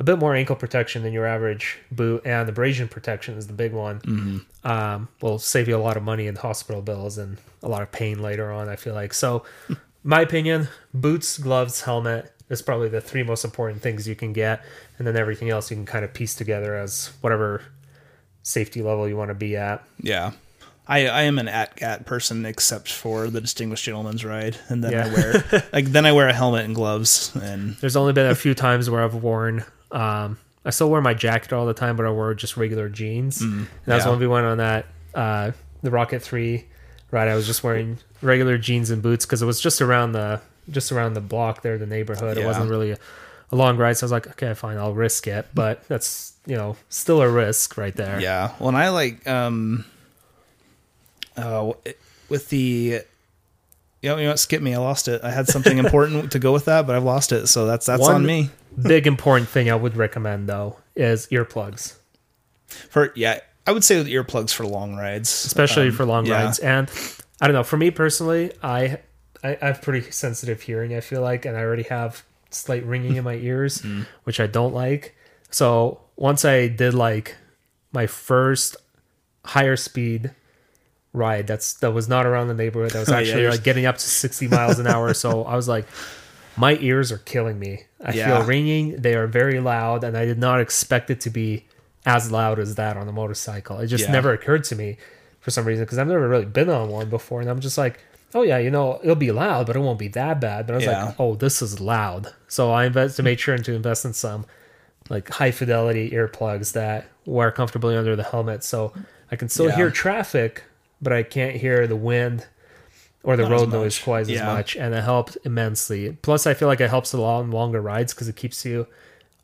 a bit more ankle protection than your average boot, and abrasion protection is the big one. Mm-hmm. Um, will save you a lot of money in hospital bills and a lot of pain later on. I feel like so. my opinion: boots, gloves, helmet is probably the three most important things you can get, and then everything else you can kind of piece together as whatever safety level you want to be at. Yeah. I, I am an ATGATT person except for the distinguished gentleman's ride, and then I wear like then I wear a helmet and gloves, and There's only been a few times where I've worn. Um, I still wear my jacket all the time, but I wore just regular jeans. and that was yeah. when we went on that uh, the Rocket Three ride. I was just wearing regular jeans and boots because it was just around the just around the block there, the neighborhood. It wasn't really a, a long ride, so I was like, okay, fine, I'll risk it. But that's you know still a risk right there. yeah. When I like um, uh, with the. You know, you know what? Skip me. I lost it. I had something important to go with that, but I've lost it. So that's that's One- on me. Big important thing I would recommend though is earplugs. For yeah, I would say with earplugs for long rides, especially Um, for long yeah. rides. And I don't know, for me personally, I, I I have pretty sensitive hearing. I feel like, and I already have slight ringing in my ears, Mm. which I don't like. So once I did like my first higher speed ride, that's that was not around the neighborhood. That was Oh, yeah, actually like getting up to sixty miles an hour. So I was like. My ears are killing me. I Yeah. feel ringing. They are very loud, and I did not expect it to be as loud as that on a motorcycle. It just Yeah. never occurred to me for some reason because I've never really been on one before, and I'm just like, oh yeah, you know, it'll be loud, but it won't be that bad. But I was like, oh, this is loud. So I invest to make sure and to invest in some like high fidelity earplugs that wear comfortably under the helmet, so I can still hear traffic, but I can't hear the wind or the Not road noise quite as much, and it helped immensely. Plus, I feel like it helps a lot on longer rides because it keeps you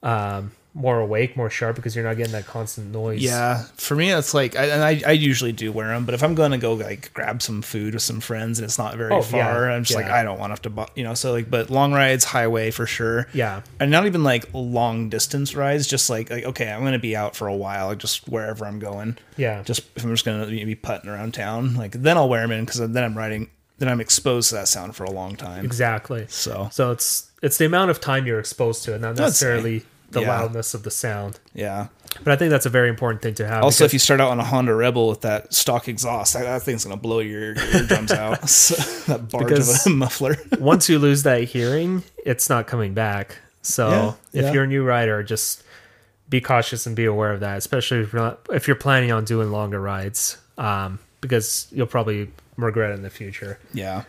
um, more awake, more sharp because you're not getting that constant noise. Yeah, for me, it's like, I, and I, I usually do wear them, but if I'm going to go like grab some food with some friends and it's not very Oh, far, yeah, I'm just like. I don't want to have to, bu- you know, so like, but long rides, highway for sure. yeah, And not even like long distance rides, just like, like okay, I'm going to be out for a while, like just wherever I'm going. yeah. Just if I'm just going to be putting around town, like then I'll wear them in because then I'm riding, then I'm exposed to that sound for a long time. Exactly. So So it's it's the amount of time you're exposed to it, not necessarily the Yeah. loudness of the sound. yeah. But I think that's a very important thing to have. Also, if you start out on a Honda Rebel with that stock exhaust, that, that thing's gonna blow your eardrums out. So, that barge Because- of a muffler. once you lose that hearing, it's not coming back. So Yeah, if yeah. you're a new rider, just be cautious and be aware of that, especially if you're not, if you're planning on doing longer rides, um, because you'll probably regret it in the future. yeah.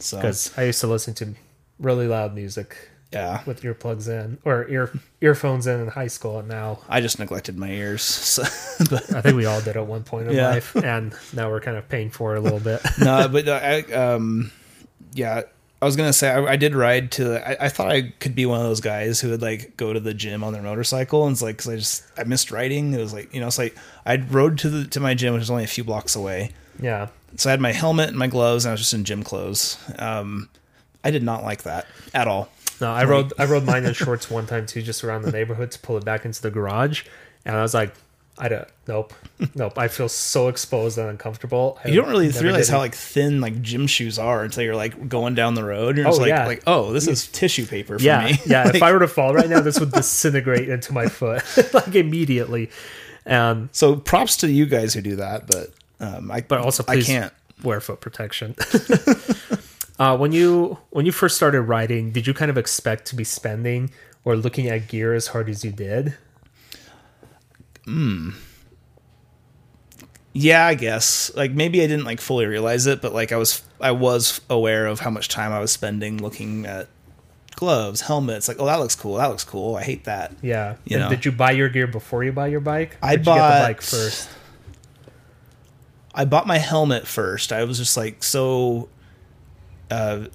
So Because I used to listen to really loud music yeah, with earplugs in or ear earphones in in high school, and now I just neglected my ears. So, I think we all did at one point in Yeah. life, and now we're kind of paying for it a little bit. no, but I um, yeah. I was gonna say I, I did ride to. I, I thought I could be one of those guys who would like go to the gym on their motorcycle, and it's like because I just I missed riding. It was like you know it's like I rode to the to my gym, which was only a few blocks away. yeah, So I had my helmet and my gloves, and I was just in gym clothes. Um, I did not like that at all. No, I rode I rode mine in shorts one time too, just around the neighborhood to pull it back into the garage, and I was like, I don't, nope, nope. I feel so exposed and uncomfortable. I You don't really realize how like thin like gym shoes are until you're like going down the road. You're Oh, like, yeah. like oh, this is tissue paper for yeah, me. yeah. Like, if I were to fall right now, this would disintegrate into my foot like immediately. Um, so props to you guys who do that, but um, I but also, I can't. wear foot protection. uh, when you when you first started riding, did you kind of expect to be spending or looking at gear as hard as you did? Hmm. Yeah, I guess like maybe I didn't like fully realize it, but like I was I was aware of how much time I was spending looking at gloves, helmets. Like oh, that looks cool. That looks cool. I hate that. Yeah. You And know. Did you buy your gear before you buy your bike? I get the bought- bike first. I bought my helmet first. I was just like so. Uh,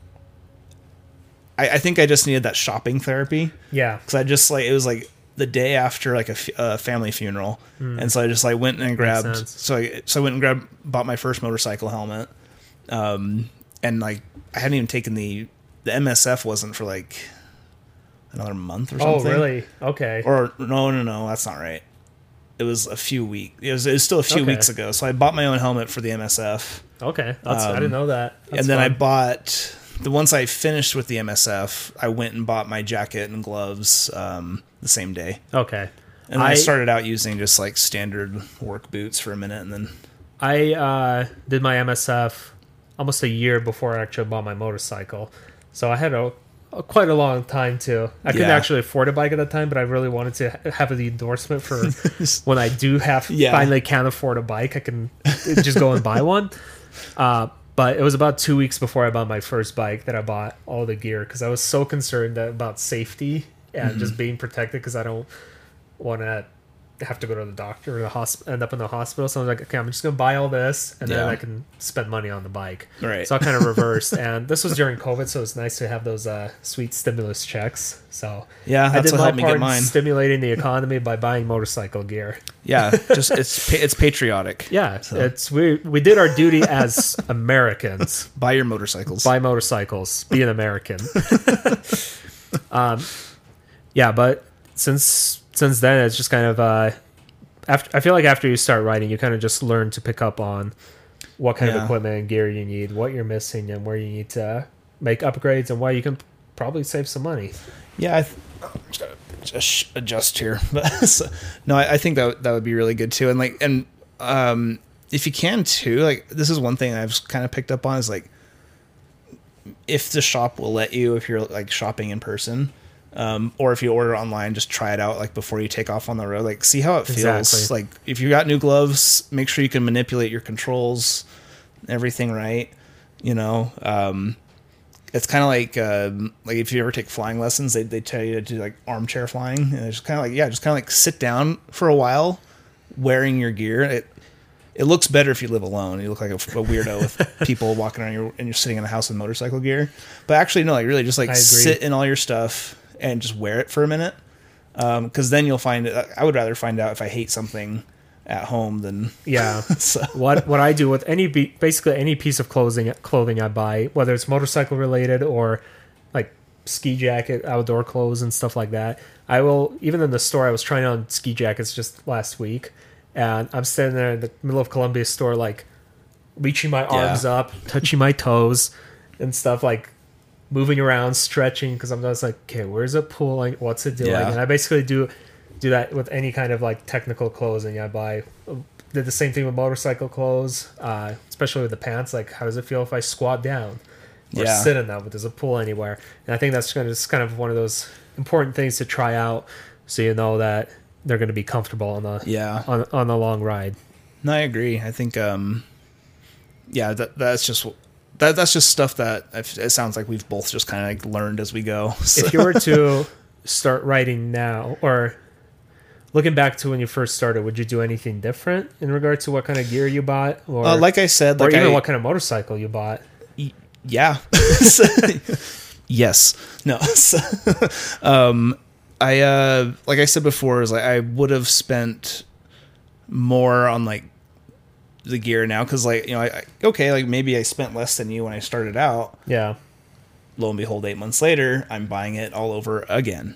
I, I think I just needed that shopping therapy Yeah. because I just like it was like the day after like a f- uh, family funeral, and so I just like went and grabbed. So I so I went and grabbed bought my first motorcycle helmet, um, and like I hadn't even taken the the MSF wasn't for like another month or something. Oh, really? Okay. Or no, no, no, that's not right. It was a few weeks. It was, it was still a few Okay. weeks ago. So I bought my own helmet for the MSF, okay. That's, I um, didn't know that. That's and then I bought the once I finished with the MSF, I went and bought my jacket and gloves um, the same day. Okay. And I, I- started out using just like standard work boots for a minute, and then I uh, did my MSF almost a year before I actually bought my motorcycle, so I had a, quite a long time to. I couldn't actually afford a bike at the time, but I really wanted to have the endorsement for when I do have Yeah. finally can't afford a bike, I can just go and buy one. Uh, but it was about two weeks before I bought my first bike that I bought all the gear because I was so concerned that, about safety and Mm-hmm. just being protected because I don't want to have to go to the doctor or the hosp- end up in the hospital. So I was like, okay, I'm just gonna buy all this and then Yeah. I can spend money on the bike. Right. So I kind of reversed, and this was during COVID, so it's nice to have those uh, sweet stimulus checks. So Yeah, I did what my part get in stimulating the economy by buying motorcycle gear. yeah, just it's it's patriotic. Yeah, it's we we did our duty as Americans. Buy your motorcycles. buy motorcycles, be an American. um, yeah, but since since then, it's just kind of uh, after. I feel like after you start riding, you kind of just learn to pick up on what kind of equipment and gear you need, what you're missing, and where you need to make upgrades, and why you can probably save some money. Yeah, I th- I'm just gotta just adjust here. But so- no, I, I think that that would be really good too. And like, and um, if you can too, like this is one thing I've kind of picked up on is like, if the shop will let you, if you're like shopping in person, um, or if you order online, just try it out like before you take off on the road. Like, see how it feels. Exactly. Like, if you got new gloves, make sure you can manipulate your controls, everything right. You know, um, it's kind of like um, like if you ever take flying lessons, they they tell you to do like armchair flying, and it's kind of like yeah, just kind of like sit down for a while, wearing your gear. It it looks better if you live alone. You look like a, a weirdo with people walking around your and you're sitting in a house with motorcycle gear. But actually, no, like really, just like sit in all your stuff and just wear it for a minute, um, because then you'll find it. I would rather find out if I hate something at home than Yeah. so. what what I do with any basically any piece of clothing clothing I buy, whether it's motorcycle related or like ski jacket, outdoor clothes and stuff like that. I will even in the store I was trying on ski jackets just last week and I'm standing there in the middle of Columbia store like reaching my arms Yeah. up, touching my toes and stuff like moving around, stretching because I'm just like, okay, where's it pulling? What's it doing? Yeah. And I basically do do that with any kind of like technical clothing I buy. Did the same thing with motorcycle clothes, uh, especially with the pants. Like, how does it feel if I squat down or Yeah. sit in them? But does it pull anywhere? And I think that's kind of just kind of one of those important things to try out, so you know that they're going to be comfortable on the Yeah. on on the long ride. No, I agree. I think, um, yeah, that that's just that that's just stuff that it sounds like we've both just kind of like learned as we go. So, if you were to start writing now or looking back to when you first started would you do anything different in regard to what kind of gear you bought or uh, like I said, or like even I, what kind of motorcycle you bought? Yeah, yes, no, um, I uh, like I said before, is like I would have spent more on like the gear now because like you know I, I okay like maybe I spent less than you when I started out. yeah Lo and behold, eight months later, I'm buying it all over again.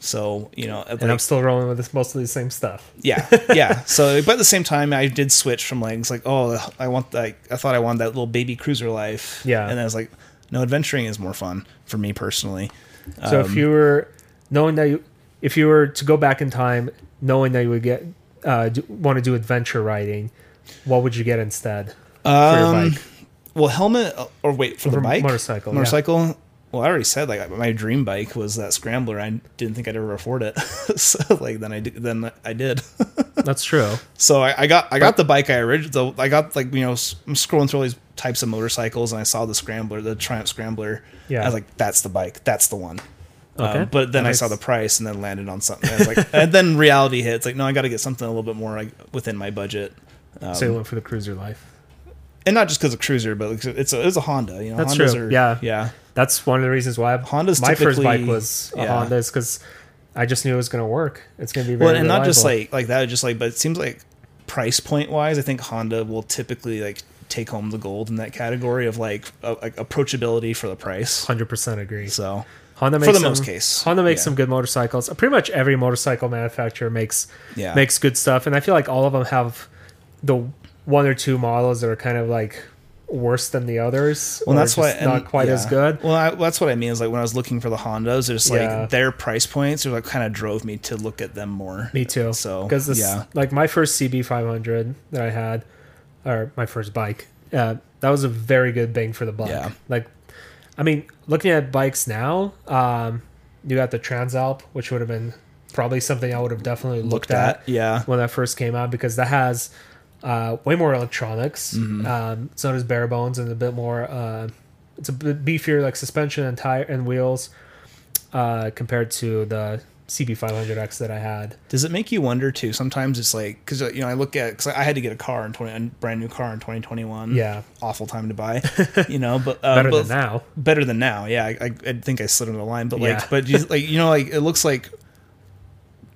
So you know, and i'm still rolling with this, most of the same stuff yeah yeah so but at the same time i did switch from legs like oh i want like i thought i wanted that little baby cruiser life Yeah. and i was like no adventuring is more fun for me personally so Um, if you were knowing that you if you were to go back in time knowing that you would get uh do, want to do adventure riding what would you get instead for your um, bike? well helmet uh, or wait for the bike? motorcycle, yeah. motorcycle? Well i already said like my dream bike was that scrambler. I didn't think i'd ever afford it. So like then i did then i did. That's true. So I, I got I got the bike I originally I got like you know I'm scrolling through all these types of motorcycles and I saw the Scrambler the Triumph Scrambler. Yeah. I was like that's the bike. That's the one. Okay. um, but then That I saw the price and then landed on something. I was like and then reality hits. Like no I got to get something a little bit more like within my budget um, went for the cruiser life and not just because of cruiser but it's a, it's a Honda you know That's Hondas true. are Yeah. yeah That's one of the reasons why Honda's my first bike was a yeah. Honda is because I just knew it was going to work. It's going to be very well and not just like like that just like but it seems like price point wise I think Honda will typically like take home the gold in that category of like, uh, like approachability for the price hundred percent agree. So Honda for makes the some, most case, Honda makes yeah. some good motorcycles. Pretty much every motorcycle manufacturer makes Yeah. makes good stuff, and I feel like all of them have the one or two models that are kind of like worse than the others. Well, that's why not quite as good. Well, I, that's what I mean. Is like when I was looking for the Hondas, there's like Yeah. their price points, are like kind of drove me to look at them more. Me too. So, because this, yeah. like my first CB500 that I had, or my first bike, uh, that was a very good bang for the buck. Yeah. Like, I mean, looking at bikes now, um, you got the Transalp, which would have been probably something I would have definitely looked, Looked at, at yeah. when that first came out because that has uh, way more electronics. Mm-hmm. Um, so does bare bones and a bit more. Uh, it's a bit beefier, like suspension and tire and wheels, uh, compared to the CB500X that I had. Does it make you wonder too? Sometimes it's like because you know I look at because I had to get a car in twenty a brand new car in twenty twenty one. Yeah. awful time to buy. You know, but um, Better but- than now. Better than now. Yeah, I, I, think I slid under the line, but like, Yeah. but you, like you know, like it looks like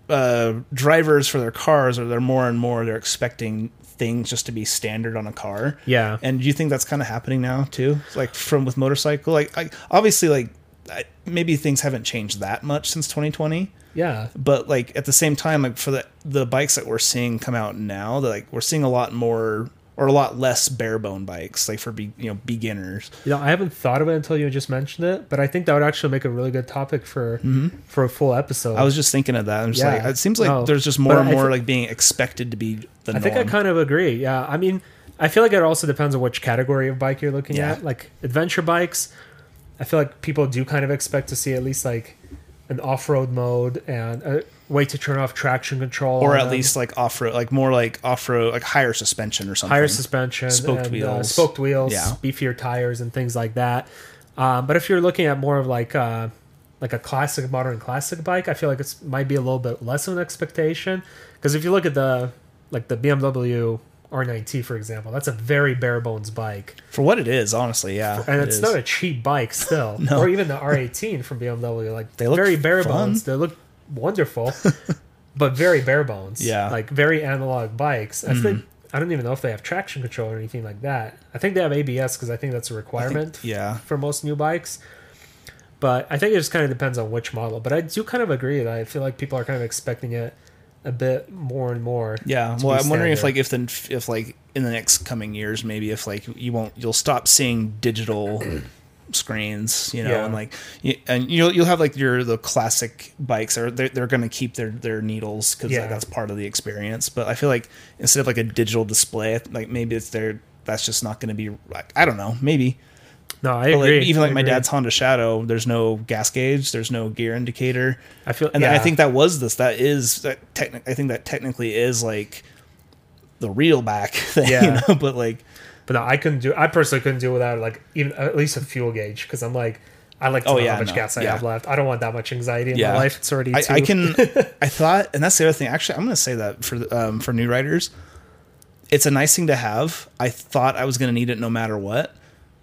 uh, drivers for their cars are they're more and more they're expecting things just to be standard on a car. Yeah. And do you think that's kind of happening now too? Like from with motorcycle, like I, obviously like I, maybe things haven't changed that much since 2020 Yeah. but like at the same time like for the the bikes that we're seeing come out now that like we're seeing a lot more or a lot less bare bone bikes like for be, you know beginners You know, I haven't thought of it until you just mentioned it, but I think that would actually make a really good topic for for a full episode. Mm-hmm. i was just thinking of that i'm just Yeah. like it seems like No. there's just But more and more thi- like being expected to be the I think I kind of agree. Yeah. I mean, I feel like it also depends on which category of bike you're looking Yeah. at. Like adventure bikes, I feel like people do kind of expect to see at least like an off-road mode and a way to turn off traction control or at least like off-road like more like off-road like higher suspension or something higher suspension, Spoked and, uh, wheels. spoked wheels, Yeah. beefier tires, and things like that. Um, but if you're looking at more of like uh, like a classic modern classic bike, I feel like it might be a little bit less of an expectation because if you look at the like the BMW R9T for example, that's a very bare bones bike, for what it is honestly yeah and it it's is. not a cheap bike still. No. Or even the R18 from BMW, like They look very bare fun. bones. They look wonderful, but very bare bones. Yeah. like very analog bikes. I mm-hmm. think I don't even know if they have traction control or anything like that. I think they have ABS because I think that's a requirement yeah for most new bikes. But I think it just kind of depends on which model. But I do kind of agree that I feel like people are kind of expecting it a bit more and more. Yeah, well, I'm wondering if like if then if like in the next coming years, maybe if like you won't, you'll stop seeing digital screens, you know, Yeah. and like you, and you'll you'll have like your the classic bikes are they're, they're going to keep their their needles because Yeah. that's part of the experience. But I feel like instead of like a digital display, like maybe it's there. That's just not going to be. like I don't know. Maybe no, I But, like, agree. even I like my agree. dad's Honda Shadow, there's no gas gauge, there's no gear indicator I feel, and yeah, I think that was this. That is that. Techni- I think that technically is like the real back thing. Yeah. You know? But like, But no, I couldn't do. I personally couldn't do without like even at least a fuel gauge because I'm like, I like to Oh, know yeah, how much no, gas I yeah. have left. I don't want that much anxiety in Yeah. my life. It's already. I, too, I can. I thought, and that's the other thing. Actually, I'm going to say that for um, for new writers, it's a nice thing to have. I thought I was going to need it no matter what,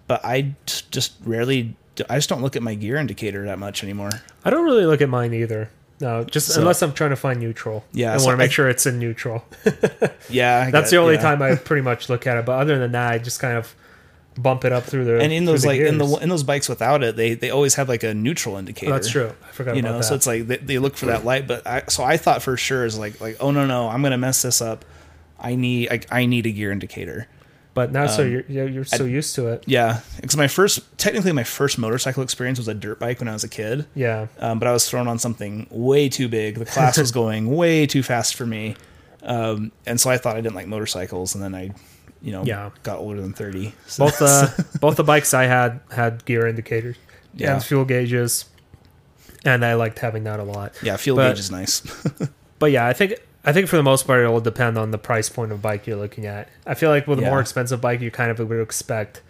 but I just rarely. I just don't look at my gear indicator that much anymore. I don't really look at mine either. No, just So- unless I'm trying to find neutral. Yeah, I so want to make I- sure it's in neutral. Yeah, I That's get- the only yeah. time I pretty much look at it. But other than that, I just kind of bump it up through the And in those like in the in those bikes without it, they they always have like a neutral indicator. Oh, that's true. I forgot you about know that. so it's like they, they look for that light but I, so i thought for sure is like like oh no no i'm gonna mess this up i need like i need a gear indicator but now, so um, you're you're you're so used to it. yeah because my first technically my first motorcycle experience was a dirt bike when i was a kid Yeah, um, but i was thrown on something way too big the class was going way too fast for me um, and so i thought i didn't like motorcycles and then i you know Yeah. got older than 30 so both the both the bikes I had had gear indicators Yeah. and fuel gauges, and I liked having that a lot. yeah fuel but- gauge is nice But yeah, I think I think for the most part it will depend on the price point of bike you're looking at. I feel like with a Yeah. more expensive bike, you kind of would expect.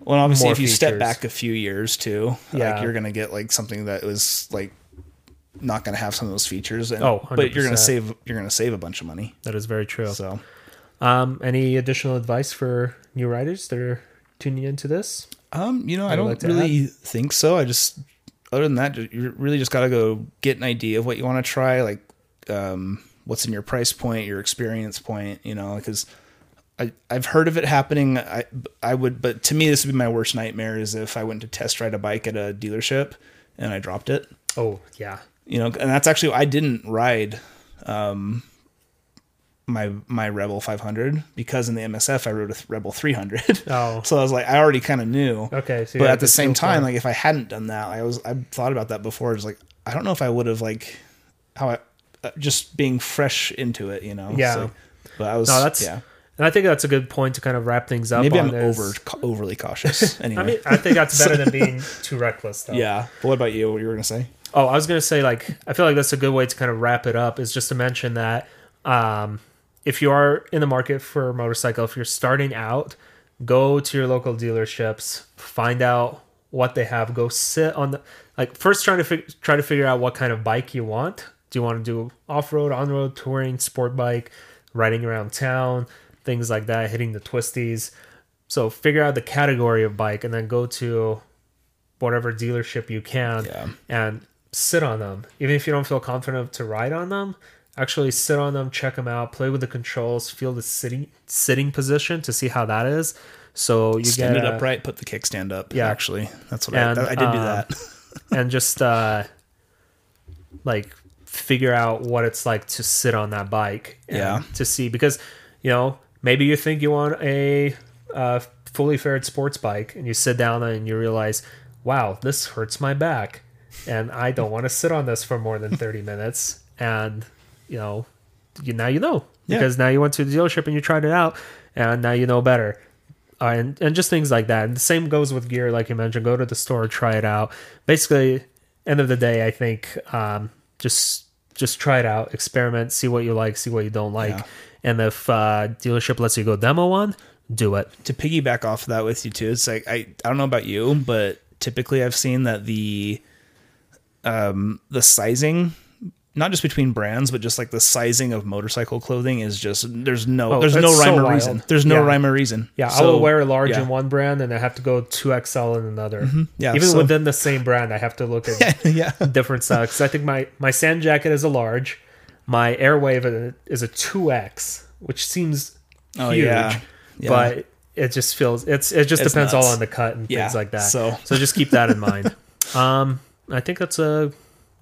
Well, obviously, if you step back a few years too, Yeah. like you're gonna get like something that was like not gonna have some of those features. And, Oh, but you're gonna save you're gonna save a bunch of money. That is very true. So Um, any additional advice for new riders that are tuning into this? Um, you know, I don't like to really think so. I just, other than that, you really just got to go get an idea of what you want to try, like um, what's in your price point, your experience point. You know, because I I've heard of it happening. I I would, but to me, this would be my worst nightmare is if I went to test ride a bike at a dealership and I dropped it. Oh yeah, You know, and that's actually I didn't ride. Um, my my Rebel 500 because in the MSF I rode a Rebel 300. Oh. so I was like, I already kind of knew. Okay, so but at the same time, like if I hadn't done that, I was I thought about that before. It's like I don't know if I would have like how I just being fresh into it, you know. Yeah. So, but I was No, that's yeah. And I think that's a good point to kind of wrap things up. Maybe on I'm is- over overly cautious. Anyway. I mean, I think that's better than being too reckless, though. yeah. But what about you? What you were gonna say? Oh, I was gonna say like I feel like that's a good way to kind of wrap it up. Is just to mention that um, if you are in the market for a motorcycle, if you're starting out, go to your local dealerships, find out what they have. Go sit on the like first trying to fig- try to figure out what kind of bike you want. Do you want to do off road, on road, touring, sport bike, riding around town, things like that, hitting the twisties. So figure out the category of bike and then go to whatever dealership you can Yeah. and sit on them. Even if you don't feel confident to ride on them, actually sit on them, check them out, play with the controls, feel the sitting sitting position to see how that is. So you Stand get it upright, put the kickstand up. Yeah. actually, that's what And, I, I did do um, that. and just uh like figure out what it's like to sit on that bike and Yeah. to see because you know maybe you think you want a uh, fully faired sports bike and you sit down and you realize wow this hurts my back and i don't want to sit on this for more than 30 minutes and you know you now you know Yeah. because now you went to the dealership and you tried it out and now you know better uh, and and just things like that. And the same goes with gear, like you mentioned. Go to the store, try it out. Basically, end of the day, I think um, just just try it out, experiment, see what you like, see what you don't like, Yeah. and if uh, dealership lets you go demo one, do it. to piggyback off of that with you too, it's like I I don't know about you, but typically I've seen that the um the sizing not just between brands, but just like the sizing of motorcycle clothing is just there's no Oh, there's no it's so rhyme or wild. reason. There's no Yeah. rhyme or reason. Yeah, I will wear a large yeah. in one brand, and I have to go two XL in another. Yeah, even so- within the same brand, I have to look at yeah. different styles. 'Cause I think my my sand jacket is a large, my Airwave is a two X, which seems Oh, huge, yeah. But it just feels it's it just It's depends all on the cut and things like that. so- so just keep that in mind. Um, I think that's a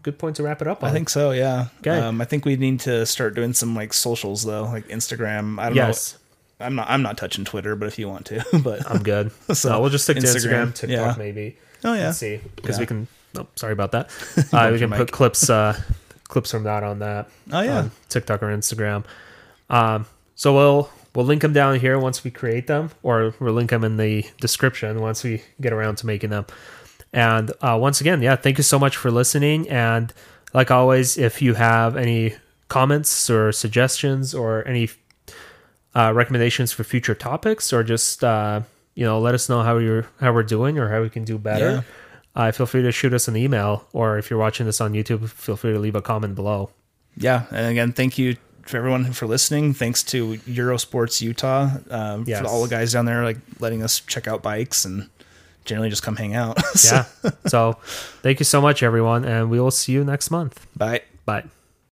good point to wrap it up on. I think so, yeah. Okay. Um, I think we need to start doing some like socials though, like Instagram. I don't yes, know. I'm not I'm not touching Twitter, but if you want to, but I'm good. So, so we'll just stick to Instagram, Instagram, TikTok, yeah. maybe. Oh, yeah. Let's see because Yeah. we can. Oh, sorry about that. Bumped Uh, we can put clips uh, clips from that on that. Oh, yeah. on TikTok or Instagram. Um, so we'll we'll link them down here once we create them, or we'll link them in the description once we get around to making them. And uh, once again, yeah, thank you so much for listening. And like always, if you have any comments or suggestions or any uh, recommendations for future topics, or just uh, you know let us know how you're how we're doing or how we can do better. Uh, feel free to shoot us an email, or if you're watching this on YouTube, feel free to leave a comment below. yeah. And again, thank you for everyone for listening. Thanks to Eurosports Utah um, Yes. for all the guys down there like letting us check out bikes and generally just come hang out. So, yeah. so thank you so much, everyone, and we will see you next month. bye. Bye.